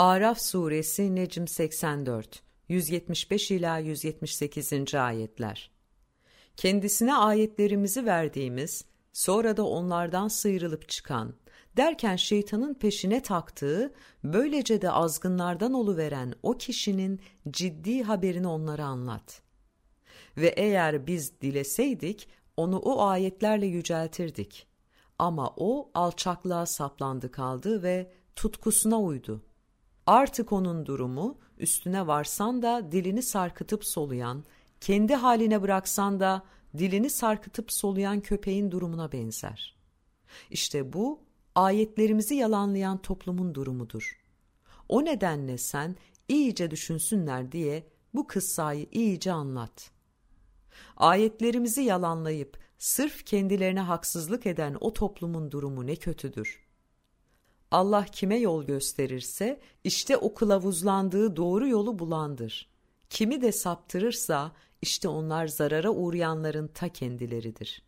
Araf suresi Necm 84 175 ila 178. ayetler. Kendisine ayetlerimizi verdiğimiz, sonra da onlardan sıyrılıp çıkan, derken şeytanın peşine taktığı, böylece de azgınlardan oluveren o kişinin ciddi haberini onlara anlat. Ve eğer biz dileseydik, onu o ayetlerle yüceltirdik. Ama o alçaklığa saplandı kaldı ve tutkusuna uydu. Artık onun durumu üstüne varsan da dilini sarkıtıp soluyan, kendi haline bıraksan da dilini sarkıtıp soluyan köpeğin durumuna benzer. İşte bu ayetlerimizi yalanlayan toplumun durumudur. O nedenle sen iyice düşünsünler diye bu kıssayı iyice anlat. Ayetlerimizi yalanlayıp sırf kendilerine haksızlık eden o toplumun durumu ne kötüdür. Allah kime yol gösterirse işte o kılavuzlandığı doğru yolu bulandır. Kimi de saptırırsa işte onlar zarara uğrayanların ta kendileridir.''